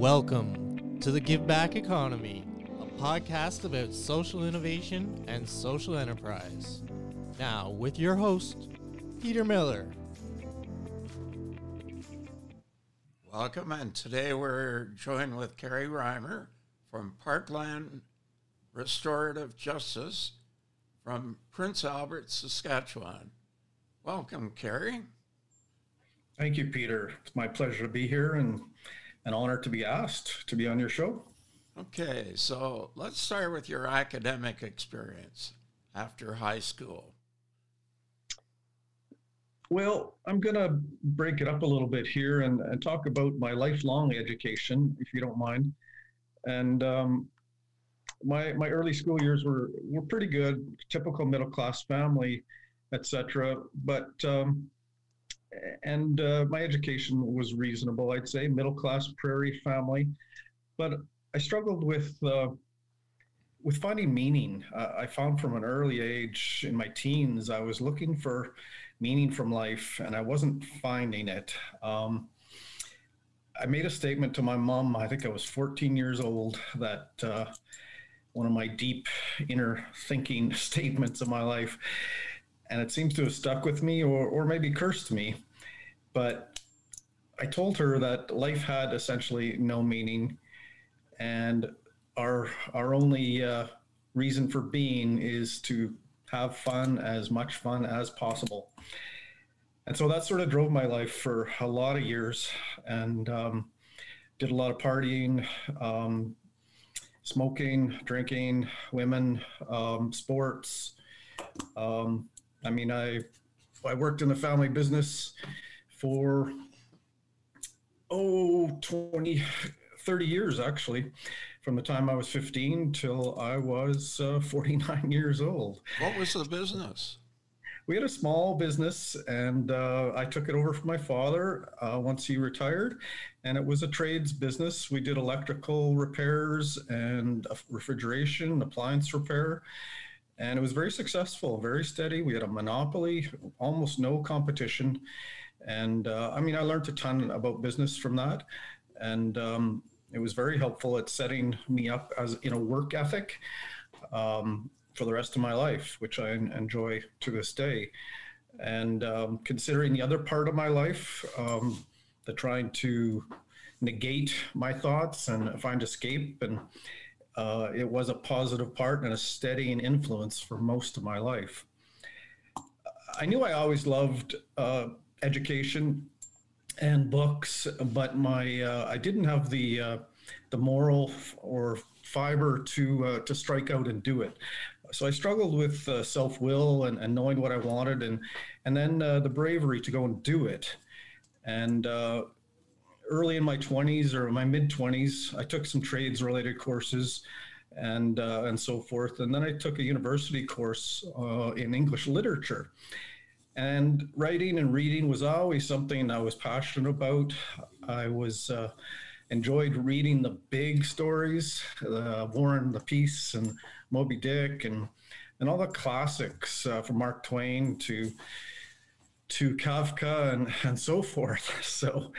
Welcome to the Give Back Economy, a podcast about social innovation and social enterprise. Now, with your host, Peter Miller. Welcome, and today we're joined with Kerry Reimer from Parkland Restorative Justice from Prince Albert, Saskatchewan. Welcome, Kerry. Thank you, Peter. It's my pleasure to be here and an honor to be asked to be on your show. Okay, so let's start with your academic experience after high school. Well, I'm going to break it up a little bit here and, and, talk about my lifelong education, if you don't mind. And um, my my early school years were were pretty good, typical middle class family, etc. But um, and uh, my education was reasonable, I'd say, middle class prairie family. But I struggled with uh, with finding meaning. Uh, I found from an early age in my teens, I was looking for meaning from life, and I wasn't finding it. Um, I made a statement to my mom. I think I was 14 years old. That uh, one of my deep inner thinking statements of my life and it seems to have stuck with me or, or maybe cursed me. But I told her that life had essentially no meaning, and our our only uh, reason for being is to have fun, as much fun as possible. And so that sort of drove my life for a lot of years, and um, did a lot of partying, um, smoking, drinking, women, um, sports. Um, I mean, I I worked in the family business for oh 20 30 years actually from the time I was 15 till I was uh, 49 years old. What was the business? We had a small business, and uh, I took it over from my father uh, once he retired. And it was a trades business. We did electrical repairs and refrigeration, appliance repair and it was very successful, very steady. We had a monopoly, almost no competition, and uh, I mean, I learned a ton about business from that, and um, it was very helpful at setting me up as in a work ethic um, for the rest of my life, which I enjoy to this day. And um, considering the other part of my life, um, the trying to negate my thoughts and find escape and uh, it was a positive part and a steadying influence for most of my life. I knew I always loved uh, education and books, but my uh, I didn't have the uh, the moral or fiber to uh, to strike out and do it. So I struggled with uh, self will and, and knowing what I wanted, and and then the bravery to go and do it. And early in my 20s or my mid 20s, I took some trades related courses and uh, and so forth. And then I took a university course uh, in English literature. And writing and reading was always something I was passionate about. I was uh, enjoyed reading the big stories, uh, War and the Peace and Moby Dick and and all the classics uh, from Mark Twain to to Kafka and, and so forth. So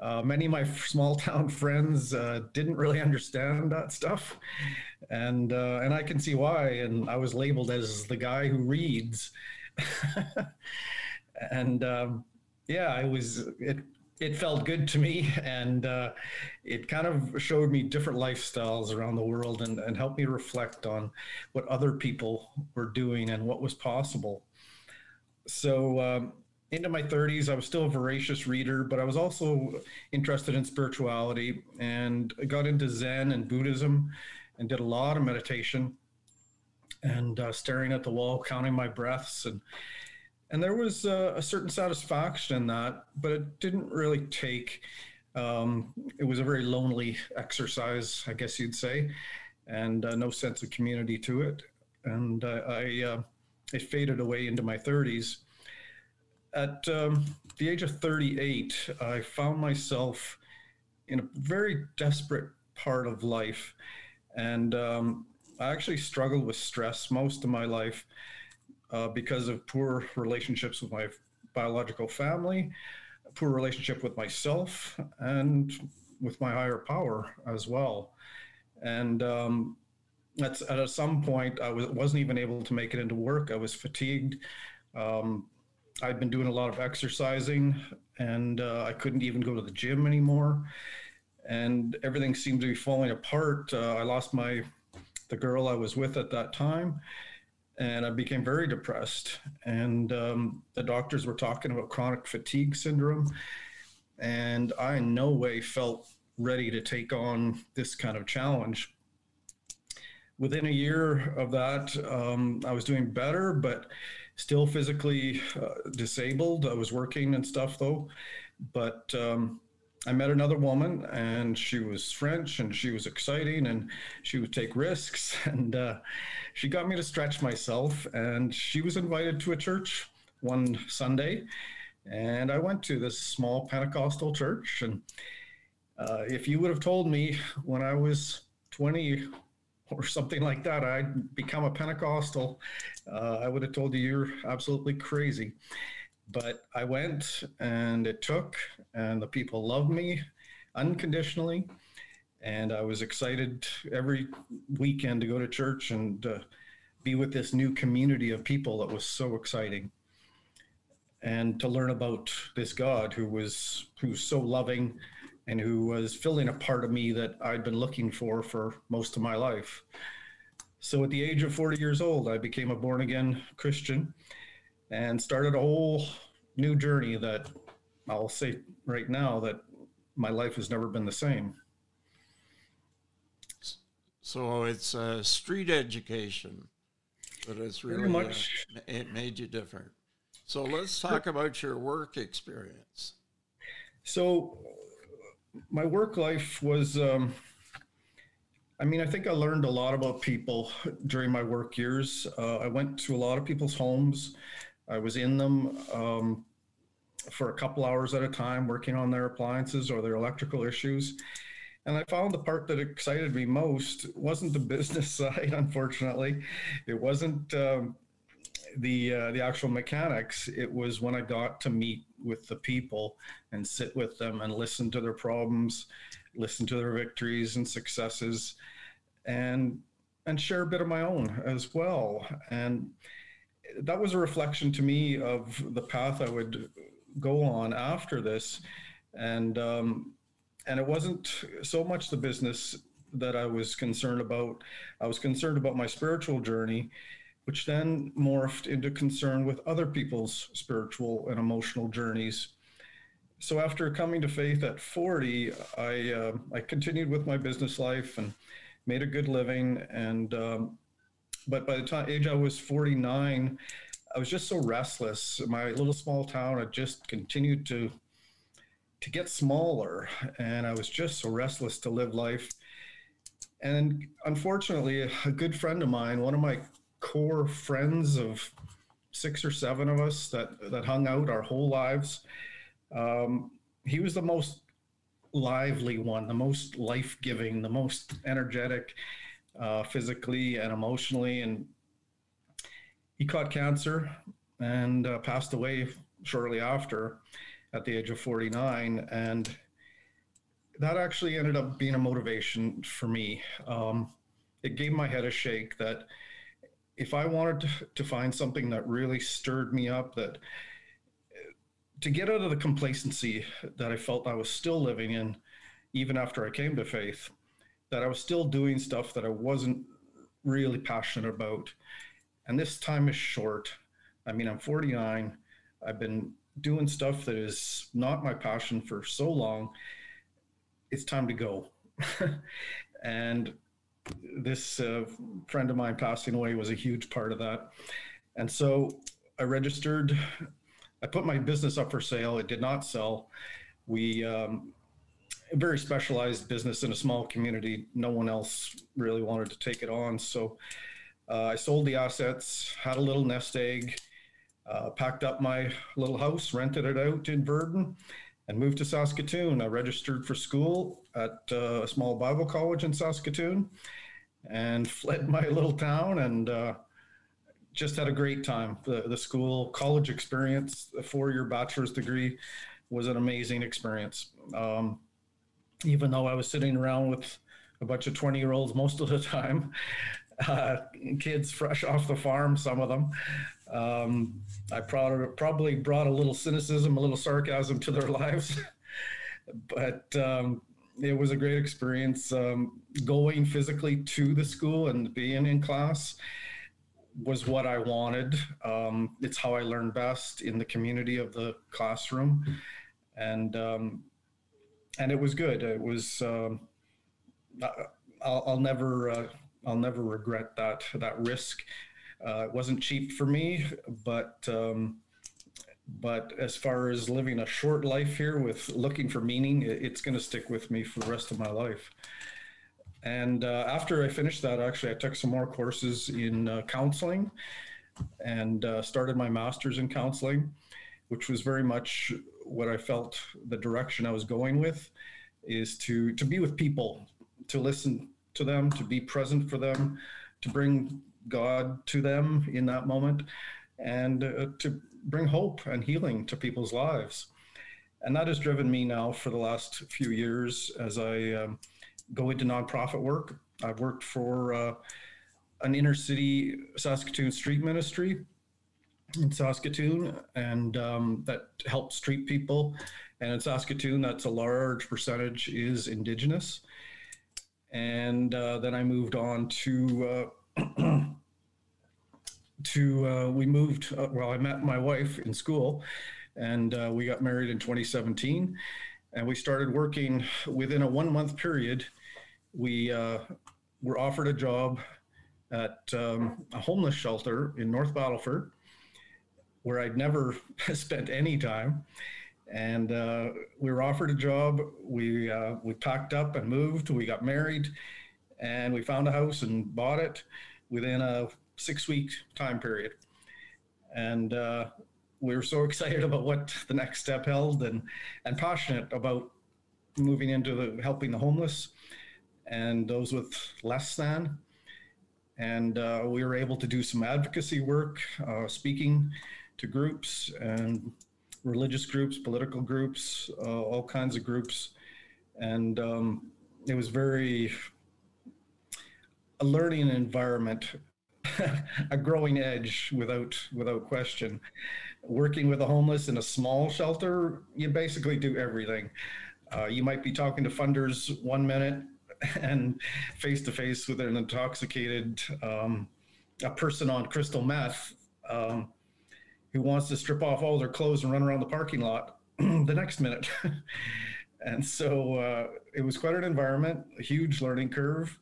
uh, many of my small town friends uh, didn't really understand that stuff, and uh, and I can see why. And I was labeled as the guy who reads, and um, yeah, I was it. It felt good to me, and uh, it kind of showed me different lifestyles around the world, and, and helped me reflect on what other people were doing and what was possible. So. Um, into my 30s, I was still a voracious reader, but I was also interested in spirituality and I got into Zen and Buddhism and did a lot of meditation and uh, staring at the wall, counting my breaths. And, and there was uh, a certain satisfaction in that, but it didn't really take. Um, it was a very lonely exercise, I guess you'd say, and uh, no sense of community to it. And I, uh, it faded away into my 30s at um, the age of 38, I found myself in a very desperate part of life. And um, I actually struggled with stress most of my life uh, because of poor relationships with my biological family, poor relationship with myself, and with my higher power as well. And um, that's at some point I was wasn't even able to make it into work. I was fatigued. Um, I'd been doing a lot of exercising, and uh, I couldn't even go to the gym anymore. And everything seemed to be falling apart. Uh, I lost my the girl I was with at that time, and I became very depressed. And um, the doctors were talking about chronic fatigue syndrome, and I in no way felt ready to take on this kind of challenge within a year of that, um, I was doing better, but still physically uh, disabled. I was working and stuff though. But um, I met another woman and she was French and she was exciting and she would take risks. And uh, she got me to stretch myself. And she was invited to a church one Sunday. And I went to this small Pentecostal church. And uh, if you would have told me when I was 20 or something like that, I'd become a Pentecostal, uh, I would have told you you're absolutely crazy. But I went and it took, and the people loved me unconditionally. And I was excited every weekend to go to church and uh, be with this new community of people that was so exciting. And to learn about this God who was who's so loving and who was filling a part of me that I'd been looking for for most of my life. So at the age of 40 years old, I became a born again Christian and started a whole new journey that I'll say right now that my life has never been the same. So it's a street education, but it's really much, uh, it made you different. So let's talk about your work experience. So my work life was um, i mean i think i learned a lot about people during my work years. Uh, i went to a lot of people's homes. I was in them um, for a couple hours at a time working on their appliances or their electrical issues. And i found the part that excited me most wasn't the business side unfortunately. It wasn't um, the uh, the actual mechanics it was when i got to meet with the people and sit with them and listen to their problems listen to their victories and successes and and share a bit of my own as well. And that was a reflection to me of the path i would go on after this. And um, and it wasn't so much the business that i was concerned about. I was concerned about my spiritual journey which then morphed into concern with other people's spiritual and emotional journeys. So after coming to faith at 40, I uh, I continued with my business life and made a good living. And um, but by the time age I was 49, I was just so restless. My little small town had just continued to to get smaller, and I was just so restless to live life. And unfortunately, a good friend of mine, one of my core friends of six or seven of us that that hung out our whole lives. Um, he was the most lively one, the most life giving, the most energetic, uh, physically and emotionally. And he caught cancer and uh, passed away shortly after at the age of 49. And that actually ended up being a motivation for me. Um, it gave my head a shake that if I wanted to, to find something that really stirred me up, that to get out of the complacency that I felt I was still living in, even after I came to faith, that I was still doing stuff that I wasn't really passionate about. And this time is short. I mean, I'm 49. I've been doing stuff that is not my passion for so long. It's time to go. and this uh, friend of mine passing away was a huge part of that. And so I registered, I put my business up for sale. It did not sell. We, um, a very specialized business in a small community. No one else really wanted to take it on. So uh, I sold the assets, had a little nest egg, uh, packed up my little house, rented it out in Virden, and moved to Saskatoon. I registered for school at uh, a small Bible college in Saskatoon and fled my little town and uh, just had a great time. The, the school college experience, a four year bachelor's degree was an amazing experience. Um, even though I was sitting around with a bunch of 20 year olds most of the time, uh, kids fresh off the farm, some of them. Um, I probably brought a little cynicism, a little sarcasm to their lives, but um, it was a great experience. Um, going physically to the school and being in class was what I wanted. Um, it's how I learned best in the community of the classroom, and um, and it was good. It was. Um, I'll, I'll, never. Uh, I'll never regret that that risk. Uh, it wasn't cheap for me, but um, but as far as living a short life here with looking for meaning, it's going to stick with me for the rest of my life. And uh, after I finished that, actually, I took some more courses in uh, counseling and uh, started my master's in counseling, which was very much what I felt the direction I was going with is to to be with people, to listen to them, to be present for them, to bring God to them in that moment, and uh, to bring hope and healing to people's lives. And that has driven me now for the last few years as I um, go into nonprofit work. I've worked for uh, an inner city Saskatoon street ministry in Saskatoon, and um, that helps street people. And in Saskatoon, that's a large percentage is Indigenous. And uh, then I moved on to uh, to uh, we moved. Uh, well, I met my wife in school, and uh, we got married in 2017, and we started working within a one month period. We uh, were offered a job at um, a homeless shelter in North Battleford, where I'd never spent any time. And uh, we were offered a job. We uh, we packed up and moved. We got married, and we found a house and bought it within a six week time period. And uh, we were so excited about what the next step held and, and passionate about moving into the, helping the homeless and those with less than. And uh, we were able to do some advocacy work, uh, speaking to groups and religious groups, political groups, uh, all kinds of groups. And um, it was very a learning environment a growing edge without without question. Working with the homeless in a small shelter, you basically do everything. Uh, you might be talking to funders one minute and face to face with an intoxicated um, a person on crystal meth um, who wants to strip off all their clothes and run around the parking lot the next minute. and so uh, it was quite an environment, a huge learning curve.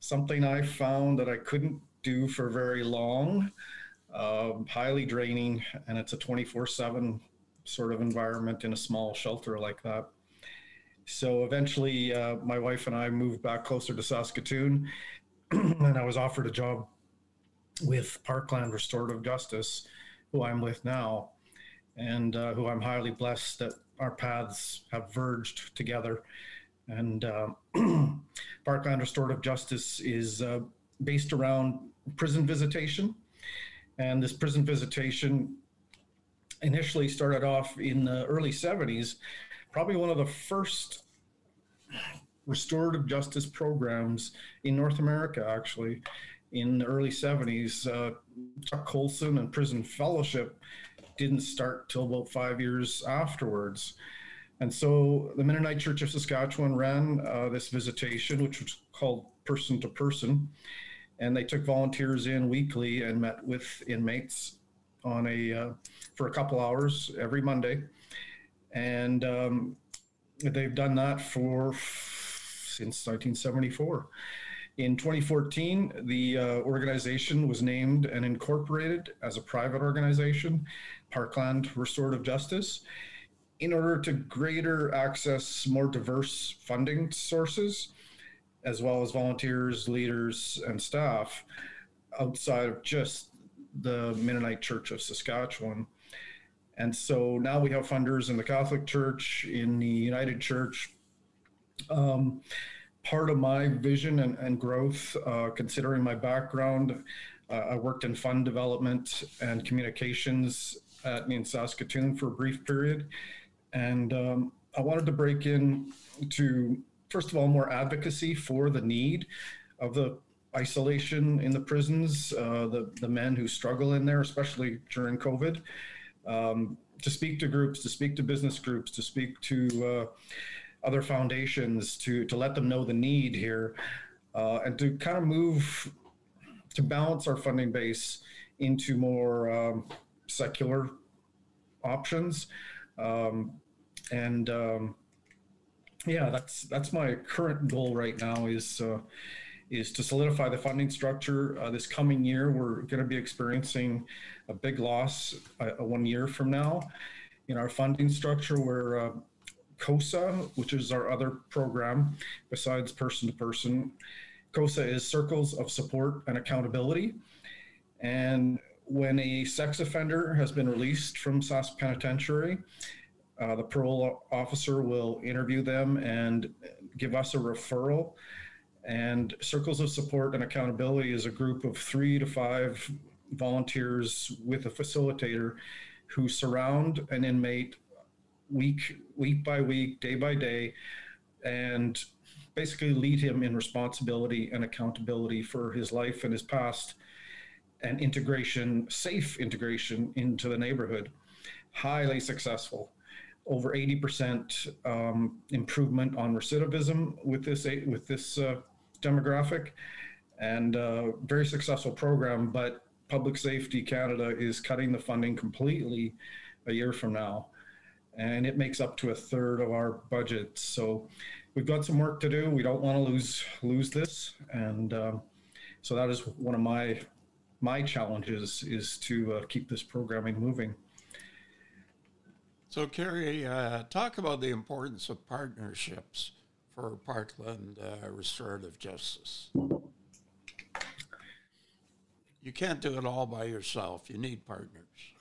Something I found that I couldn't do for very long, uh, highly draining, and it's a 24 7 sort of environment in a small shelter like that. So eventually, uh, my wife and I moved back closer to Saskatoon, and I was offered a job with Parkland Restorative Justice, who I'm with now, and uh, who I'm highly blessed that our paths have verged together. And uh, Parkland Restorative Justice is uh, based around prison visitation. And this prison visitation initially started off in the early 70s, probably one of the first restorative justice programs in North America, actually, in the early 70s. Uh, Chuck Colson and Prison Fellowship didn't start till about five years afterwards. And so the Mennonite Church of Saskatchewan ran uh, this visitation, which was called Person to Person and they took volunteers in weekly and met with inmates on a uh, for a couple hours every Monday, and um, they've done that for since 1974. In 2014, the uh, organization was named and incorporated as a private organization, Parkland Restorative Justice, in order to greater access more diverse funding sources as well as volunteers, leaders, and staff outside of just the Mennonite Church of Saskatchewan. And so now we have funders in the Catholic Church, in the United Church. Um, part of my vision and, and growth, uh, considering my background, uh, I worked in fund development and communications at, in Saskatoon for a brief period. And um, I wanted to break in to first of all, more advocacy for the need of the isolation in the prisons, uh, the, the men who struggle in there, especially during COVID, um, to speak to groups, to speak to business groups, to speak to uh, other foundations, to, to let them know the need here, uh, and to kind of move to balance our funding base into more um, secular options. Um, and um, yeah, that's that's my current goal right now is uh, is to solidify the funding structure. Uh, this coming year, we're going to be experiencing a big loss uh, one year from now in our funding structure. Where uh, COSA, which is our other program besides person to person, COSA is Circles of Support and Accountability, and when a sex offender has been released from Sask Penitentiary, uh, the parole officer will interview them and give us a referral. And Circles of Support and Accountability is a group of three to five volunteers with a facilitator who surround an inmate week week by week, day by day, and basically lead him in responsibility and accountability for his life and his past and integration, safe integration into the neighborhood. Highly successful over 80% um, improvement on recidivism with this with this uh, demographic, and uh, very successful program. But Public Safety Canada is cutting the funding completely a year from now, and it makes up to a third of our budget. So we've got some work to do. We don't want to lose lose this, and um, so that is one of my my challenges is to uh, keep this programming moving. So, Kerry, uh, talk about the importance of partnerships for Parkland uh, restorative justice. You can't do it all by yourself. You need partners.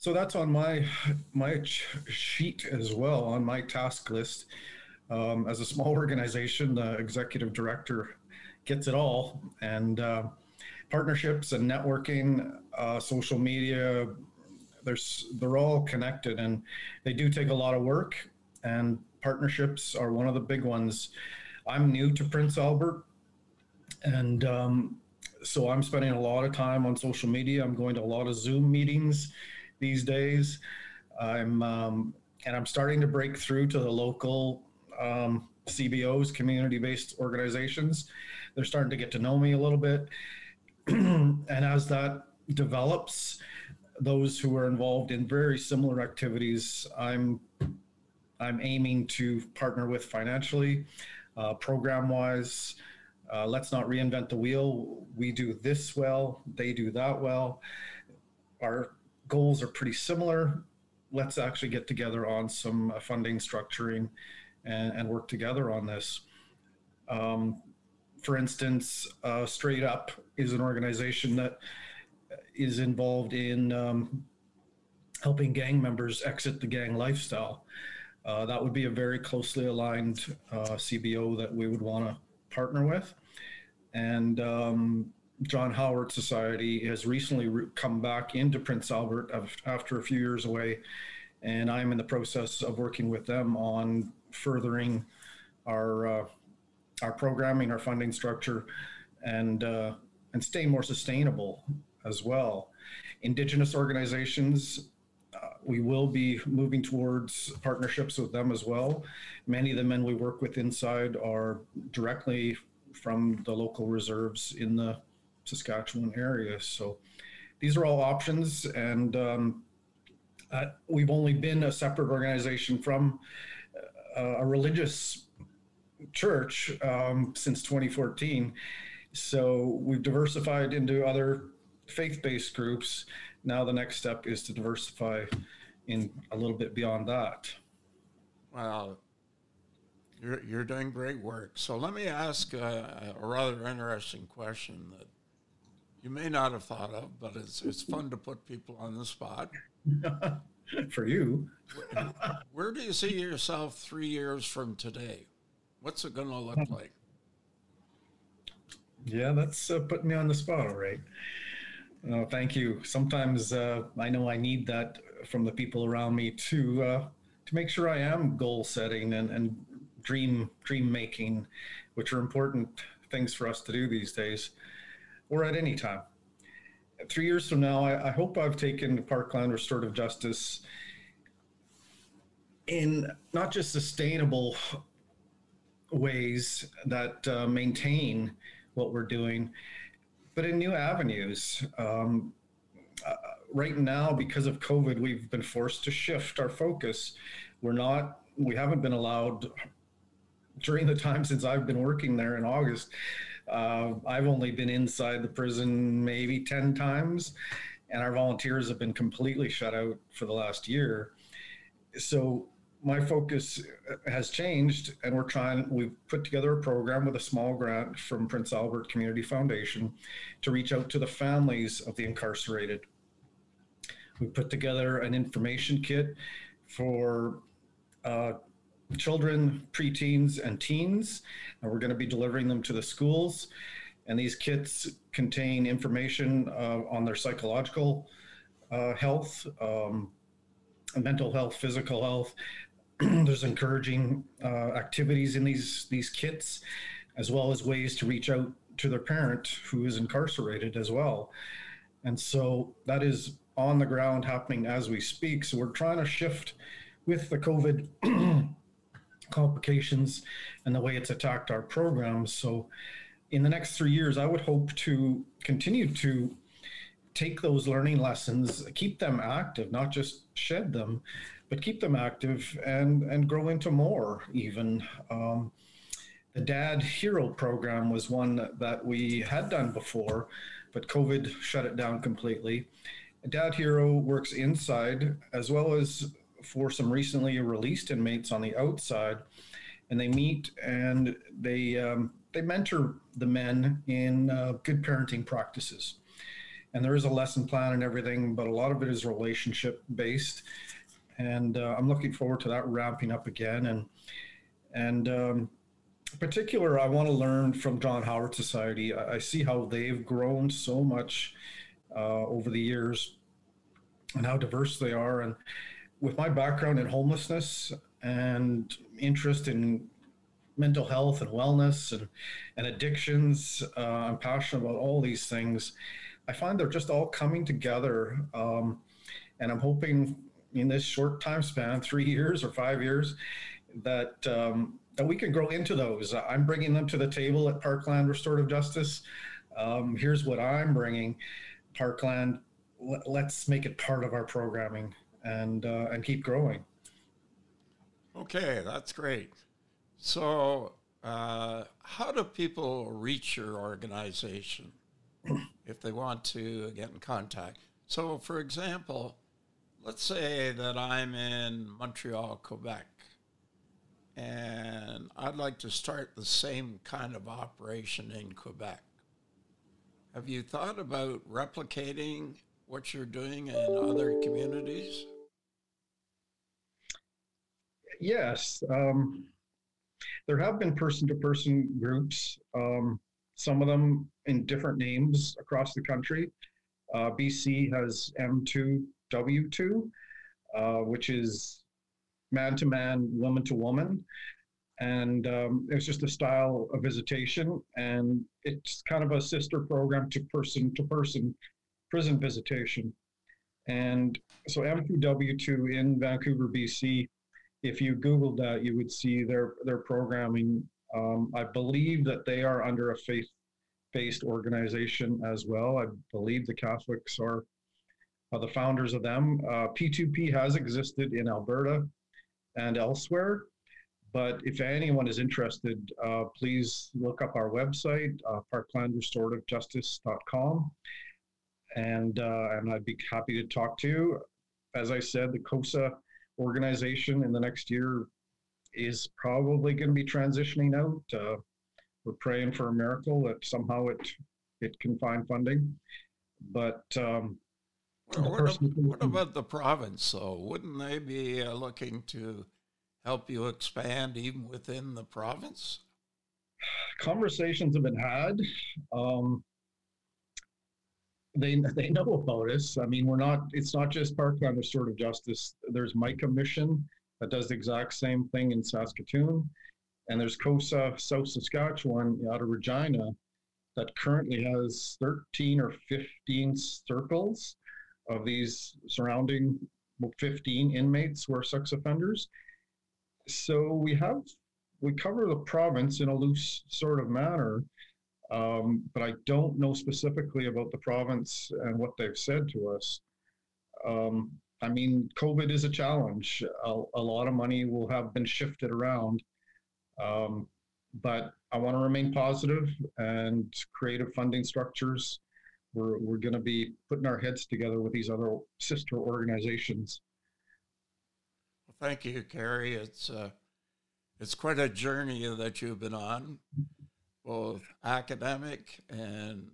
So that's on my my sheet as well on my task list. Um, as a small organization, the executive director gets it all, and uh, partnerships and networking, uh, social media, there's they're all connected and they do take a lot of work and partnerships are one of the big ones i'm new to prince albert and um, so i'm spending a lot of time on social media i'm going to a lot of zoom meetings these days i'm um, and i'm starting to break through to the local um, cbos community-based organizations they're starting to get to know me a little bit and as that develops those who are involved in very similar activities, I'm I'm aiming to partner with financially, uh, program wise. Uh, let's not reinvent the wheel. We do this well, they do that well. Our goals are pretty similar. Let's actually get together on some uh, funding structuring and, and, work together on this. Um, for instance, uh, Straight Up is an organization that is involved in um, helping gang members exit the gang lifestyle. Uh, that would be a very closely aligned uh, CBO that we would want to partner with. And um, John Howard Society has recently re- come back into Prince Albert after a few years away. And I'm in the process of working with them on furthering our, uh, our programming, our funding structure, and, uh, and staying more sustainable as well. Indigenous organizations, uh, we will be moving towards partnerships with them as well. Many of the men we work with inside are directly from the local reserves in the Saskatchewan area. So these are all options, and um, uh, we've only been a separate organization from uh, a religious church um, since 2014. So we've diversified into other faith-based groups. Now the next step is to diversify in a little bit beyond that. Well, you're, you're doing great work. So let me ask a, a rather interesting question that you may not have thought of, but it's, it's fun to put people on the spot. For you. where, where do you see yourself three years from today? What's it going to look like? Yeah, that's uh, putting me on the spot, all right. Oh, thank you. Sometimes uh, I know I need that from the people around me to uh, to make sure I am goal setting and, and dream dream making, which are important things for us to do these days, or at any time. Three years from now, I, I hope I've taken the Parkland Restorative Justice in not just sustainable ways that uh, maintain what we're doing, but in new avenues. Um, uh, right now, because of COVID, we've been forced to shift our focus. We're not, we haven't been allowed during the time since I've been working there in August. Uh, I've only been inside the prison maybe 10 times, and our volunteers have been completely shut out for the last year. So my focus has changed and we're trying we've put together a program with a small grant from prince albert community foundation to reach out to the families of the incarcerated we put together an information kit for uh, children preteens and teens and we're going to be delivering them to the schools and these kits contain information uh, on their psychological uh, health um, mental health, physical health, there's encouraging uh, activities in these these kits, as well as ways to reach out to their parent who is incarcerated as well. And so that is on the ground happening as we speak. So we're trying to shift with the COVID complications and the way it's attacked our programs. So in the next three years, I would hope to continue to take those learning lessons, keep them active, not just shed them, but keep them active and and grow into more even. Um, the Dad Hero program was one that we had done before, but COVID shut it down completely. Dad Hero works inside as well as for some recently released inmates on the outside, and they meet and they um, they mentor the men in uh, good parenting practices. And there is a lesson plan and everything, but a lot of it is relationship based and uh, I'm looking forward to that ramping up again. And and um, particular, I want to learn from John Howard Society. I, I see how they've grown so much uh, over the years, and how diverse they are. And with my background in homelessness and interest in mental health and wellness and, and addictions, uh, I'm passionate about all these things. I find they're just all coming together. Um, and I'm hoping in this short time span, three years or five years, that um, that we can grow into those. I'm bringing them to the table at Parkland Restorative Justice. Um, here's what I'm bringing, Parkland. let's make it part of our programming and uh, and keep growing. Okay, that's great. So, uh, how do people reach your organization if they want to get in contact? So, for example, let's say that I'm in Montreal, Quebec, and I'd like to start the same kind of operation in Quebec. Have you thought about replicating what you're doing in other communities? Yes. Um, there have been person to person groups, um, some of them in different names across the country. Uh, BC has M2 W2, uh, which is man to man, woman to woman. And um, it's just a style of visitation. And it's kind of a sister program to person to person prison visitation. And so M2W2 in Vancouver, BC, if you Googled that, you would see their, their programming. Um, I believe that they are under a faith based organization as well. I believe the Catholics are uh, the founders of them. Uh, P2P has existed in Alberta and elsewhere, but if anyone is interested, uh, please look up our website, uh, parklandrestorativejustice.com, and uh, and I'd be happy to talk to you. As I said, the COSA organization in the next year is probably going to be transitioning out. Uh, we're praying for a miracle that somehow it it can find funding, but um, what, about, what, about the province, though? Wouldn't they be uh, looking to help you expand even within the province? Conversations have been had. Um, they they know about us. I mean, we're not. It's not just Parkland Restorative Justice. There's Micah Mission that does the exact same thing in Saskatoon. And there's COSA South Saskatchewan out of Regina that currently has 13 or 15 circles of these surrounding 15 inmates who are sex offenders. So we have we cover the province in a loose sort of manner, um, but I don't know specifically about the province and what they've said to us. Um, I mean, COVID is a challenge. A, a, lot of money will have been shifted around, um, but I want to remain positive and creative funding structures. We're, we're going to be putting our heads together with these other sister organizations. Well, thank you, Kerry. It's uh, it's quite a journey that you've been on, both academic and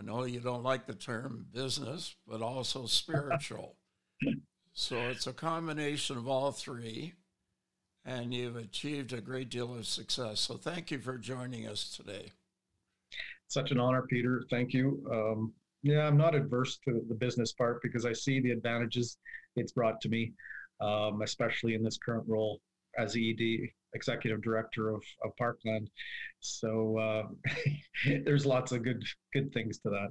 I know you don't like the term business, but also spiritual. so it's a combination of all three, and you've achieved a great deal of success. So thank you for joining us today. Such an honor, Peter. Thank you. Um, yeah, I'm not adverse to the business part because I see the advantages it's brought to me, um, especially in this current role as ED executive director of, of Parkland. So uh, there's lots of good good things to that.